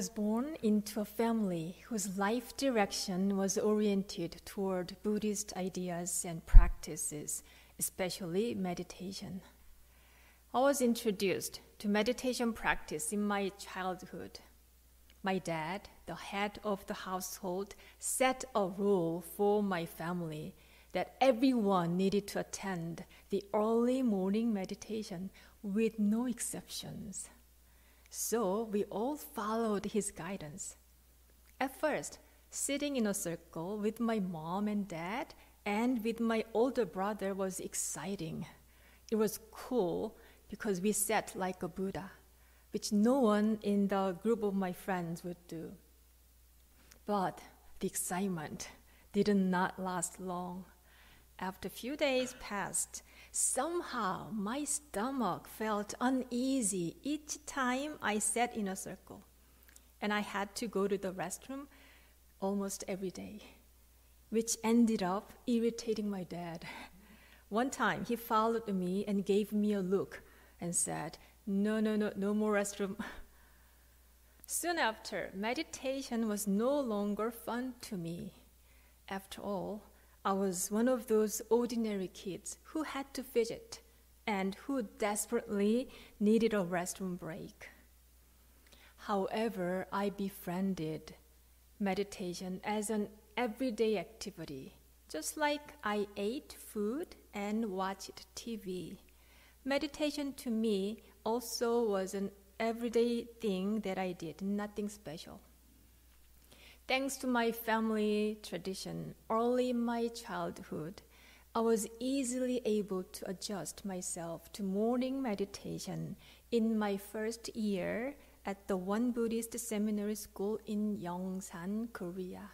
was born into a family whose life direction was oriented toward Buddhist ideas and practices, especially meditation. I was introduced to meditation practice in my childhood. My dad, the head of the household, set a rule for my family that everyone needed to attend the early morning meditation with no exceptions. So we all followed his guidance. At first, sitting in a circle with my mom and dad and with my older brother was exciting. It was cool because we sat like a Buddha, which no one in the group of my friends would do. But the excitement did not last long. After a few days passed, somehow my stomach felt uneasy each time I sat in a circle, and I had to go to the restroom almost every day, which ended up irritating my dad. One time he followed me and gave me a look and said, No, no, no, no more restroom. Soon after, meditation was no longer fun to me. After all, I was one of those ordinary kids who had to fidget and who desperately needed a restroom break. However, I befriended meditation as an everyday activity, just like I ate food and watched TV. Meditation to me also was an everyday thing that I did, nothing special. Thanks to my family tradition, early in my childhood, I was easily able to adjust myself to morning meditation in my first year at the Won Buddhist Seminary School in Yongsan, Korea.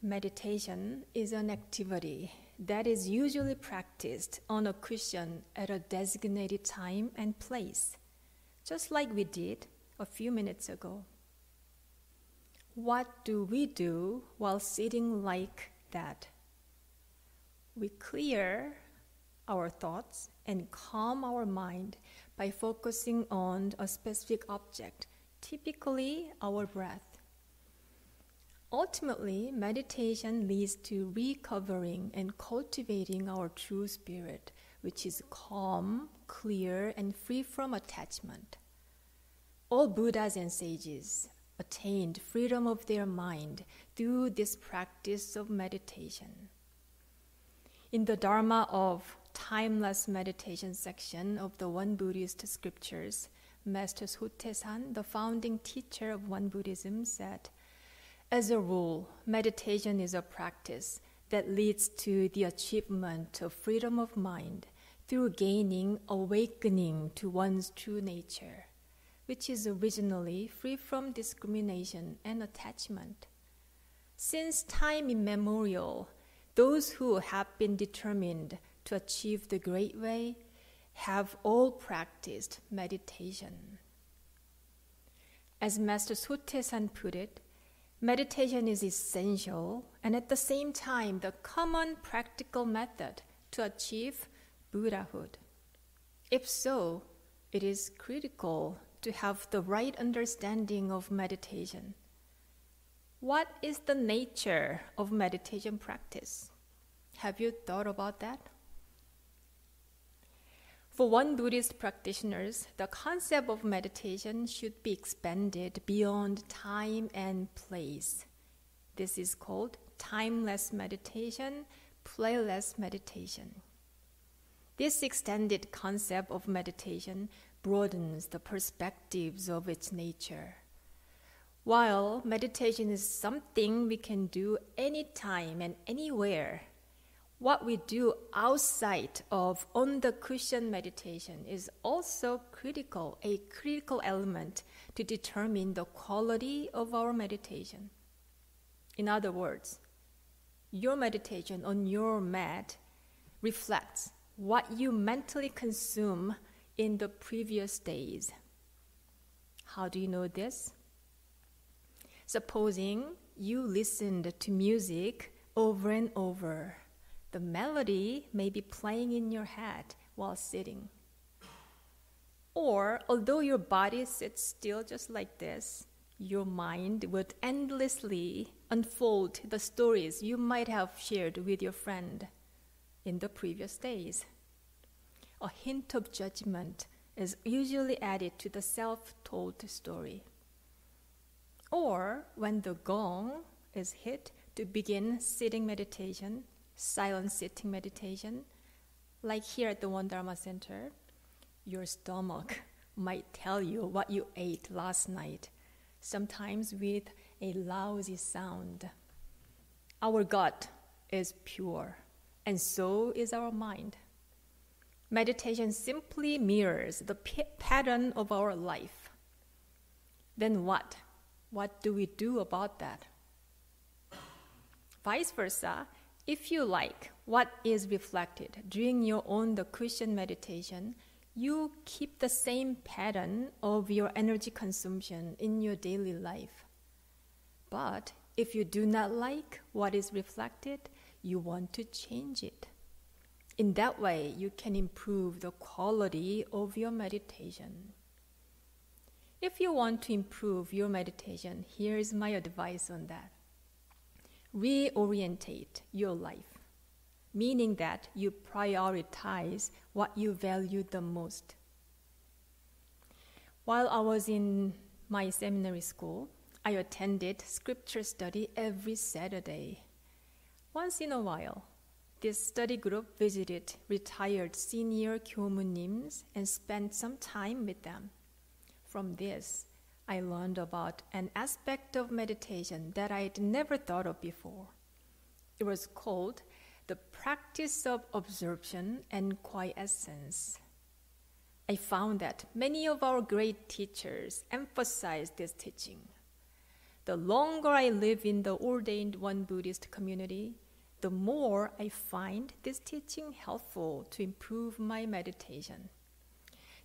Meditation is an activity that is usually practiced on a cushion at a designated time and place, just like we did a few minutes ago. What do we do while sitting like that? We clear our thoughts and calm our mind by focusing on a specific object, typically our breath. Ultimately, meditation leads to recovering and cultivating our true spirit, which is calm, clear, and free from attachment. All Buddhas and sages attained freedom of their mind through this practice of meditation. In the Dharma of Timeless Meditation section of the Won Buddhist scriptures, Master Sotaesan, the founding teacher of Won Buddhism, said, As a rule, meditation is a practice that leads to the achievement of freedom of mind through gaining awakening to one's true nature which is originally free from discrimination and attachment. Since time immemorial, those who have been determined to achieve the Great Way have all practiced meditation. As Master Sotaesan put it, meditation is essential and at the same time the common practical method to achieve Buddhahood. If so, it is critical to have the right understanding of meditation. What is the nature of meditation practice? Have you thought about that? For Won Buddhist practitioners, the concept of meditation should be expanded beyond time and place. This is called timeless meditation, placeless meditation. This extended concept of meditation broadens the perspectives of its nature. While meditation is something we can do anytime and anywhere, what we do outside of on the cushion meditation is also critical, a critical element to determine the quality of our meditation. In other words, your meditation on your mat reflects what you mentally consume in the previous days. How do you know this? Supposing you listened to music over and over, the melody may be playing in your head while sitting. Or, although your body sits still just like this, your mind would endlessly unfold the stories you might have shared with your friend in the previous days. A hint of judgment is usually added to the self told story. Or when the gong is hit to begin sitting meditation, silent sitting meditation, like here at the Won Dharma Center, your stomach might tell you what you ate last night, sometimes with a lousy sound. Our gut is pure, and so is our mind. Meditation simply mirrors the p- pattern of our life. Then what? What do we do about that? Vice versa, if you like what is reflected during your own the cushion meditation, you keep the same pattern of your energy consumption in your daily life. But if you do not like what is reflected, you want to change it. In that way, you can improve the quality of your meditation. If you want to improve your meditation, here is my advice on that. Reorientate your life, meaning that you prioritize what you value the most. While I was in my seminary school, I attended scripture study every Saturday. Once in a while, this study group visited retired senior 교무nims and spent some time with them. From this, I learned about an aspect of meditation that I'd never thought of before. It was called the practice of absorption and quiescence. I found that many of our great teachers emphasized this teaching. The longer I live in the ordained Won Buddhist community, the more I find this teaching helpful to improve my meditation.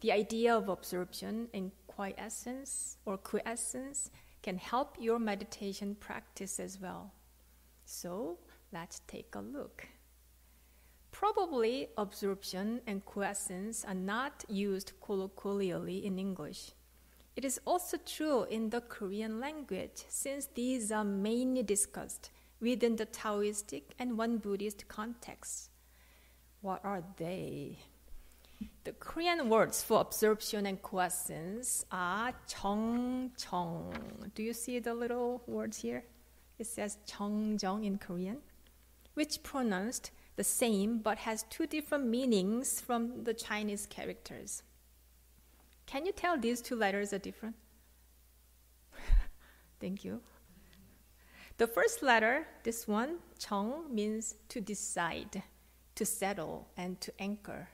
The idea of absorption and quiescence or quiescence can help your meditation practice as well. So let's take a look. Probably absorption and quiescence are not used colloquially in English. It is also true in the Korean language since these are mainly discussed within the Taoistic and Won Buddhist context. What are they? The Korean words for absorption and quiescence are chong chong. Do you see the little words here? It says chong jong in Korean, which pronounced the same but has two different meanings from the Chinese characters. Can you tell these two letters are different? Thank you. The first letter, this one, Chong, means to decide, to settle, and to anchor.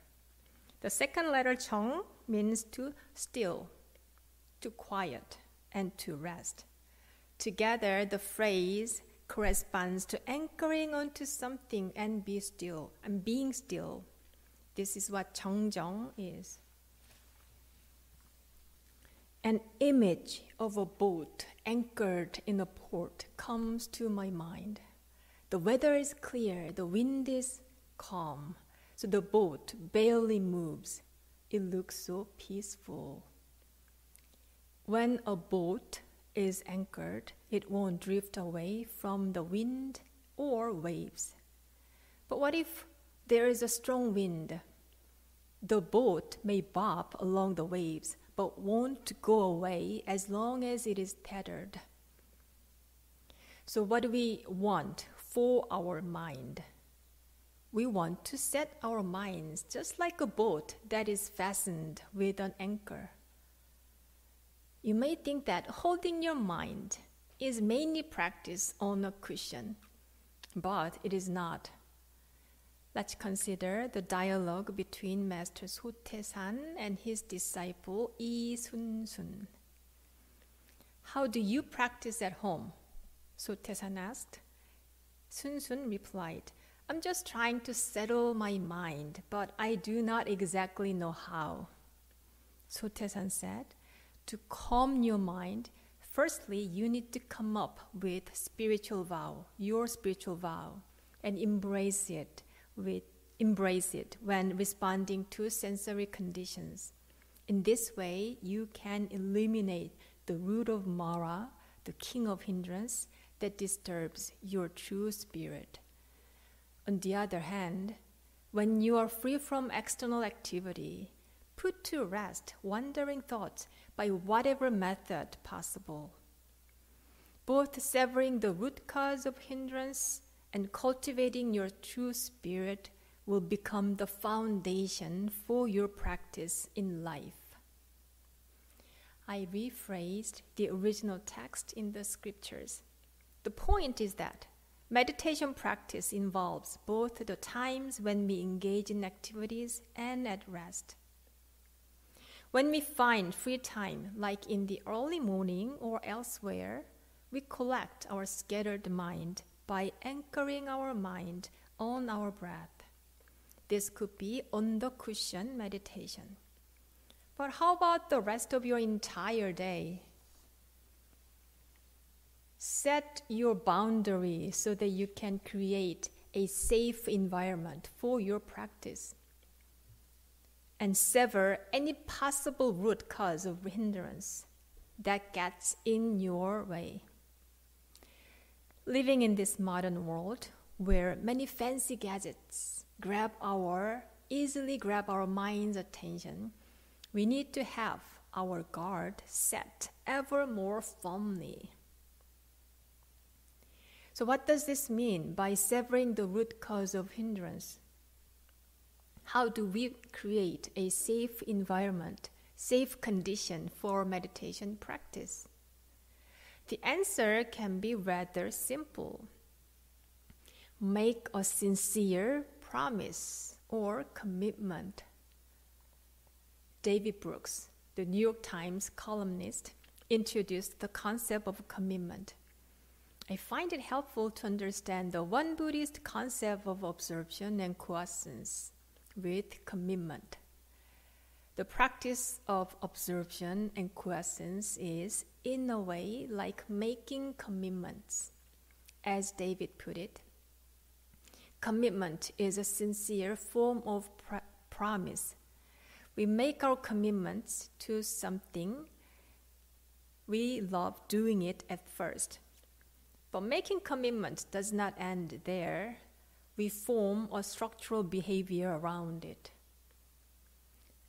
The second letter, Chong, means to still, to quiet, and to rest. Together, the phrase corresponds to anchoring onto something and be still, and being still. This is what Chongjong is. An image of a boat anchored in a port comes to my mind. The weather is clear, the wind is calm, so the boat barely moves. It looks so peaceful. When a boat is anchored, it won't drift away from the wind or waves. But what if there is a strong wind? The boat may bob along the waves, but won't go away as long as it is tethered. So, what do we want for our mind? We want to set our minds just like a boat that is fastened with an anchor. You may think that holding your mind is mainly practice on a cushion, but it is not. Let's consider the dialogue between Master Sotaesan and his disciple Yi Sun Sun. How do you practice at home? Sotaesan asked. Sun Sun replied, I'm just trying to settle my mind, but I do not exactly know how. Sotaesan said, to calm your mind, firstly, you need to come up with spiritual vow, your spiritual vow, and embrace it with embrace it when responding to sensory conditions. In this way, you can eliminate the root of Mara, the king of hindrance, that disturbs your true spirit. On the other hand, when you are free from external activity, put to rest wandering thoughts by whatever method possible. Both severing the root cause of hindrance and cultivating your true spirit will become the foundation for your practice in life. I rephrased the original text in the scriptures. The point is that meditation practice involves both the times when we engage in activities and at rest. When we find free time, like in the early morning or elsewhere, we collect our scattered mind by anchoring our mind on our breath. This could be on the cushion meditation. But how about the rest of your entire day? Set your boundary so that you can create a safe environment for your practice and sever any possible root cause of hindrance that gets in your way. Living in this modern world where many fancy gadgets grab our easily grab our mind's attention, we need to have our guard set ever more firmly. So, what does this mean by severing the root cause of hindrance? How do we create a safe environment, safe condition for meditation practice? The answer can be rather simple. Make a sincere promise or commitment. David Brooks, the New York Times columnist, introduced the concept of commitment. I find it helpful to understand the Won Buddhist concept of absorption and quiescence with commitment. The practice of absorption and quiescence is, in a way, like making commitments. As David put it, commitment is a sincere form of pr- promise. We make our commitments to something, we love doing it at first but making commitment does not end there. We form a structural behavior around it.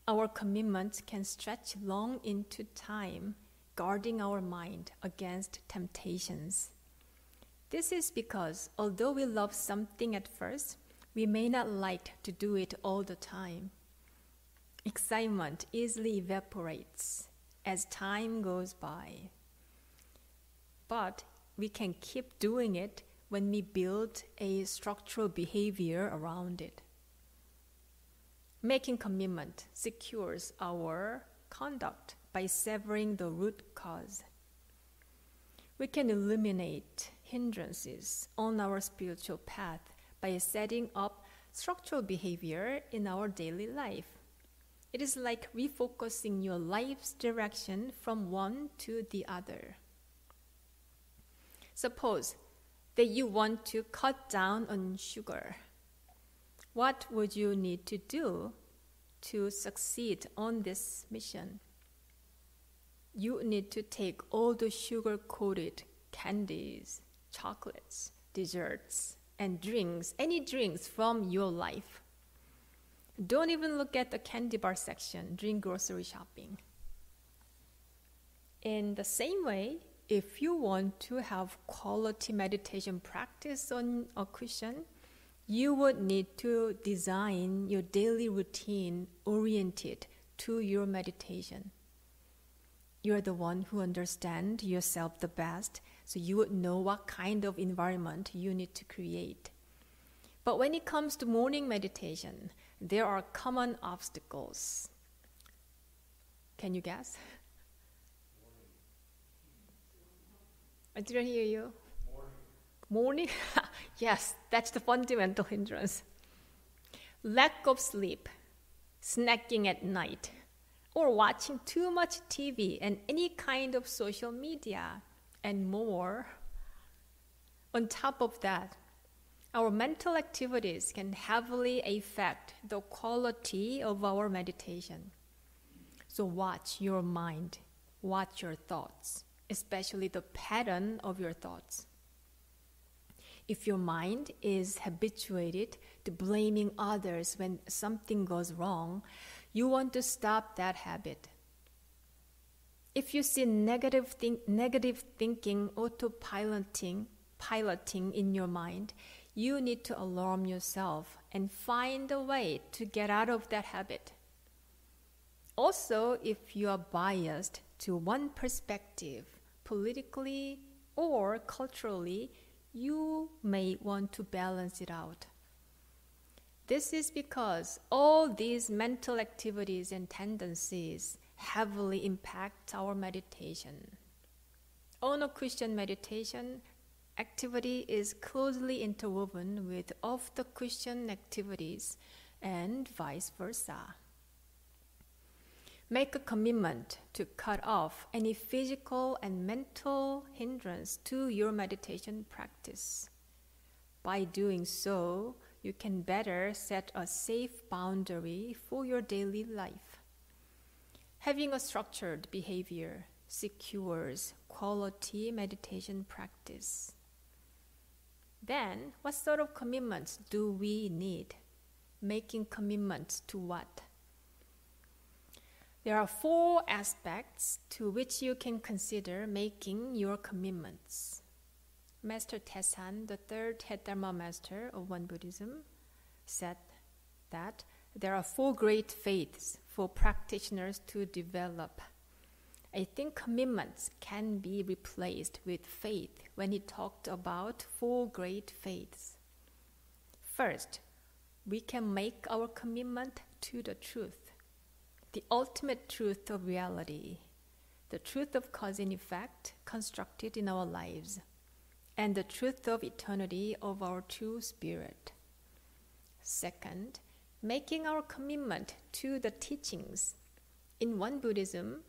Our commitment can stretch long into time, guarding our mind against temptations. This is because although we love something at first, we may not like to do it all the time. Excitement easily evaporates as time goes by. But we can keep doing it when we build a structural behavior around it. Making commitment secures our conduct by severing the root cause. We can eliminate hindrances on our spiritual path by setting up structural behavior in our daily life. It is like refocusing your life's direction from one to the other. Suppose that you want to cut down on sugar. What would you need to do to succeed on this mission? You need to take all the sugar coated candies, chocolates, desserts, and drinks, any drinks from your life. Don't even look at the candy bar section during grocery shopping. In the same way, if you want to have quality meditation practice on a cushion, you would need to design your daily routine oriented to your meditation. You're the one who understands yourself the best, so you would know what kind of environment you need to create. But when it comes to morning meditation, there are common obstacles. Can you guess? I didn't hear you. Morning? Yes, that's the fundamental hindrance. Lack of sleep, snacking at night, or watching too much TV and any kind of social media, and more. On top of that, our mental activities can heavily affect the quality of our meditation. So watch your mind, watch your thoughts, especially the pattern of your thoughts. If your mind is habituated to blaming others when something goes wrong, you want to stop that habit. If you see negative, think, negative thinking autopiloting piloting in your mind, you need to alarm yourself and find a way to get out of that habit. Also, if you are biased to one perspective, politically or culturally, you may want to balance it out. This is because all these mental activities and tendencies heavily impact our meditation. On a cushion meditation, activity is closely interwoven with of the cushion activities and vice versa. Make a commitment to cut off any physical and mental hindrance to your meditation practice. By doing so, you can better set a safe boundary for your daily life. Having a structured behavior secures quality meditation practice. Then, what sort of commitments do we need? Making commitments to what? There are four aspects to which you can consider making your commitments. Master Taesan, the third head Dharma master of Won Buddhism, said that there are four great faiths for practitioners to develop. I think commitments can be replaced with faith when he talked about four great faiths. First, we can make our commitment to the truth the ultimate truth of reality, the truth of cause and effect constructed in our lives, and the truth of eternity of our true spirit. Second, making our commitment to the teachings. In Won Buddhism,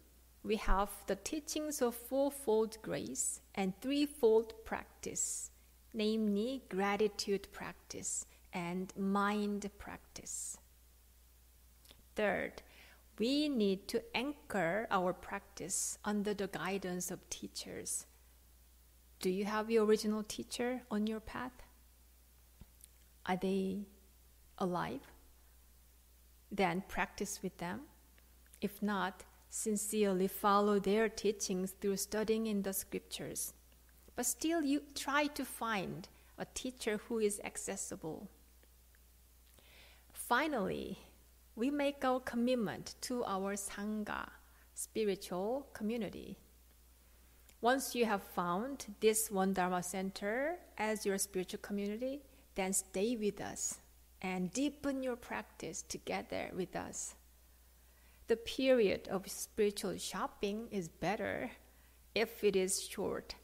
we have the teachings of fourfold grace and threefold practice, namely gratitude practice and mind practice. Third, we need to anchor our practice under the guidance of teachers. Do you have your original teacher on your path? Are they alive? Then practice with them. If not, sincerely follow their teachings through studying in the scriptures. But still, you try to find a teacher who is accessible. Finally, we make our commitment to our Sangha, spiritual community. Once you have found this Won Dharma Center as your spiritual community, then stay with us and deepen your practice together with us. The period of spiritual shopping is better if it is short,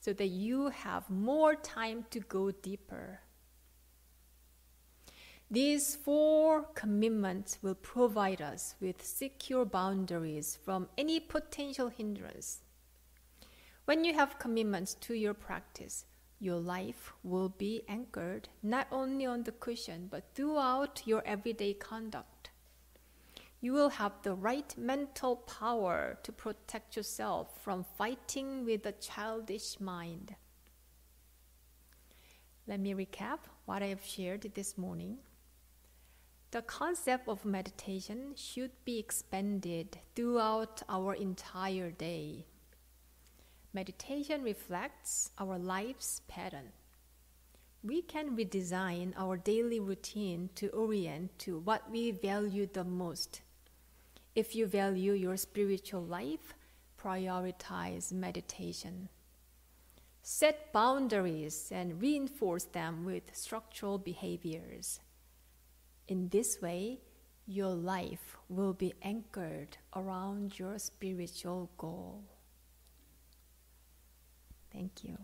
so that you have more time to go deeper. These four commitments will provide us with secure boundaries from any potential hindrance. When you have commitments to your practice, your life will be anchored not only on the cushion but throughout your everyday conduct. You will have the right mental power to protect yourself from fighting with a childish mind. Let me recap what I have shared this morning. The concept of meditation should be expanded throughout our entire day. Meditation reflects our life's pattern. We can redesign our daily routine to orient to what we value the most. If you value your spiritual life, prioritize meditation. Set boundaries and reinforce them with structural behaviors. In this way, your life will be anchored around your spiritual goal. Thank you.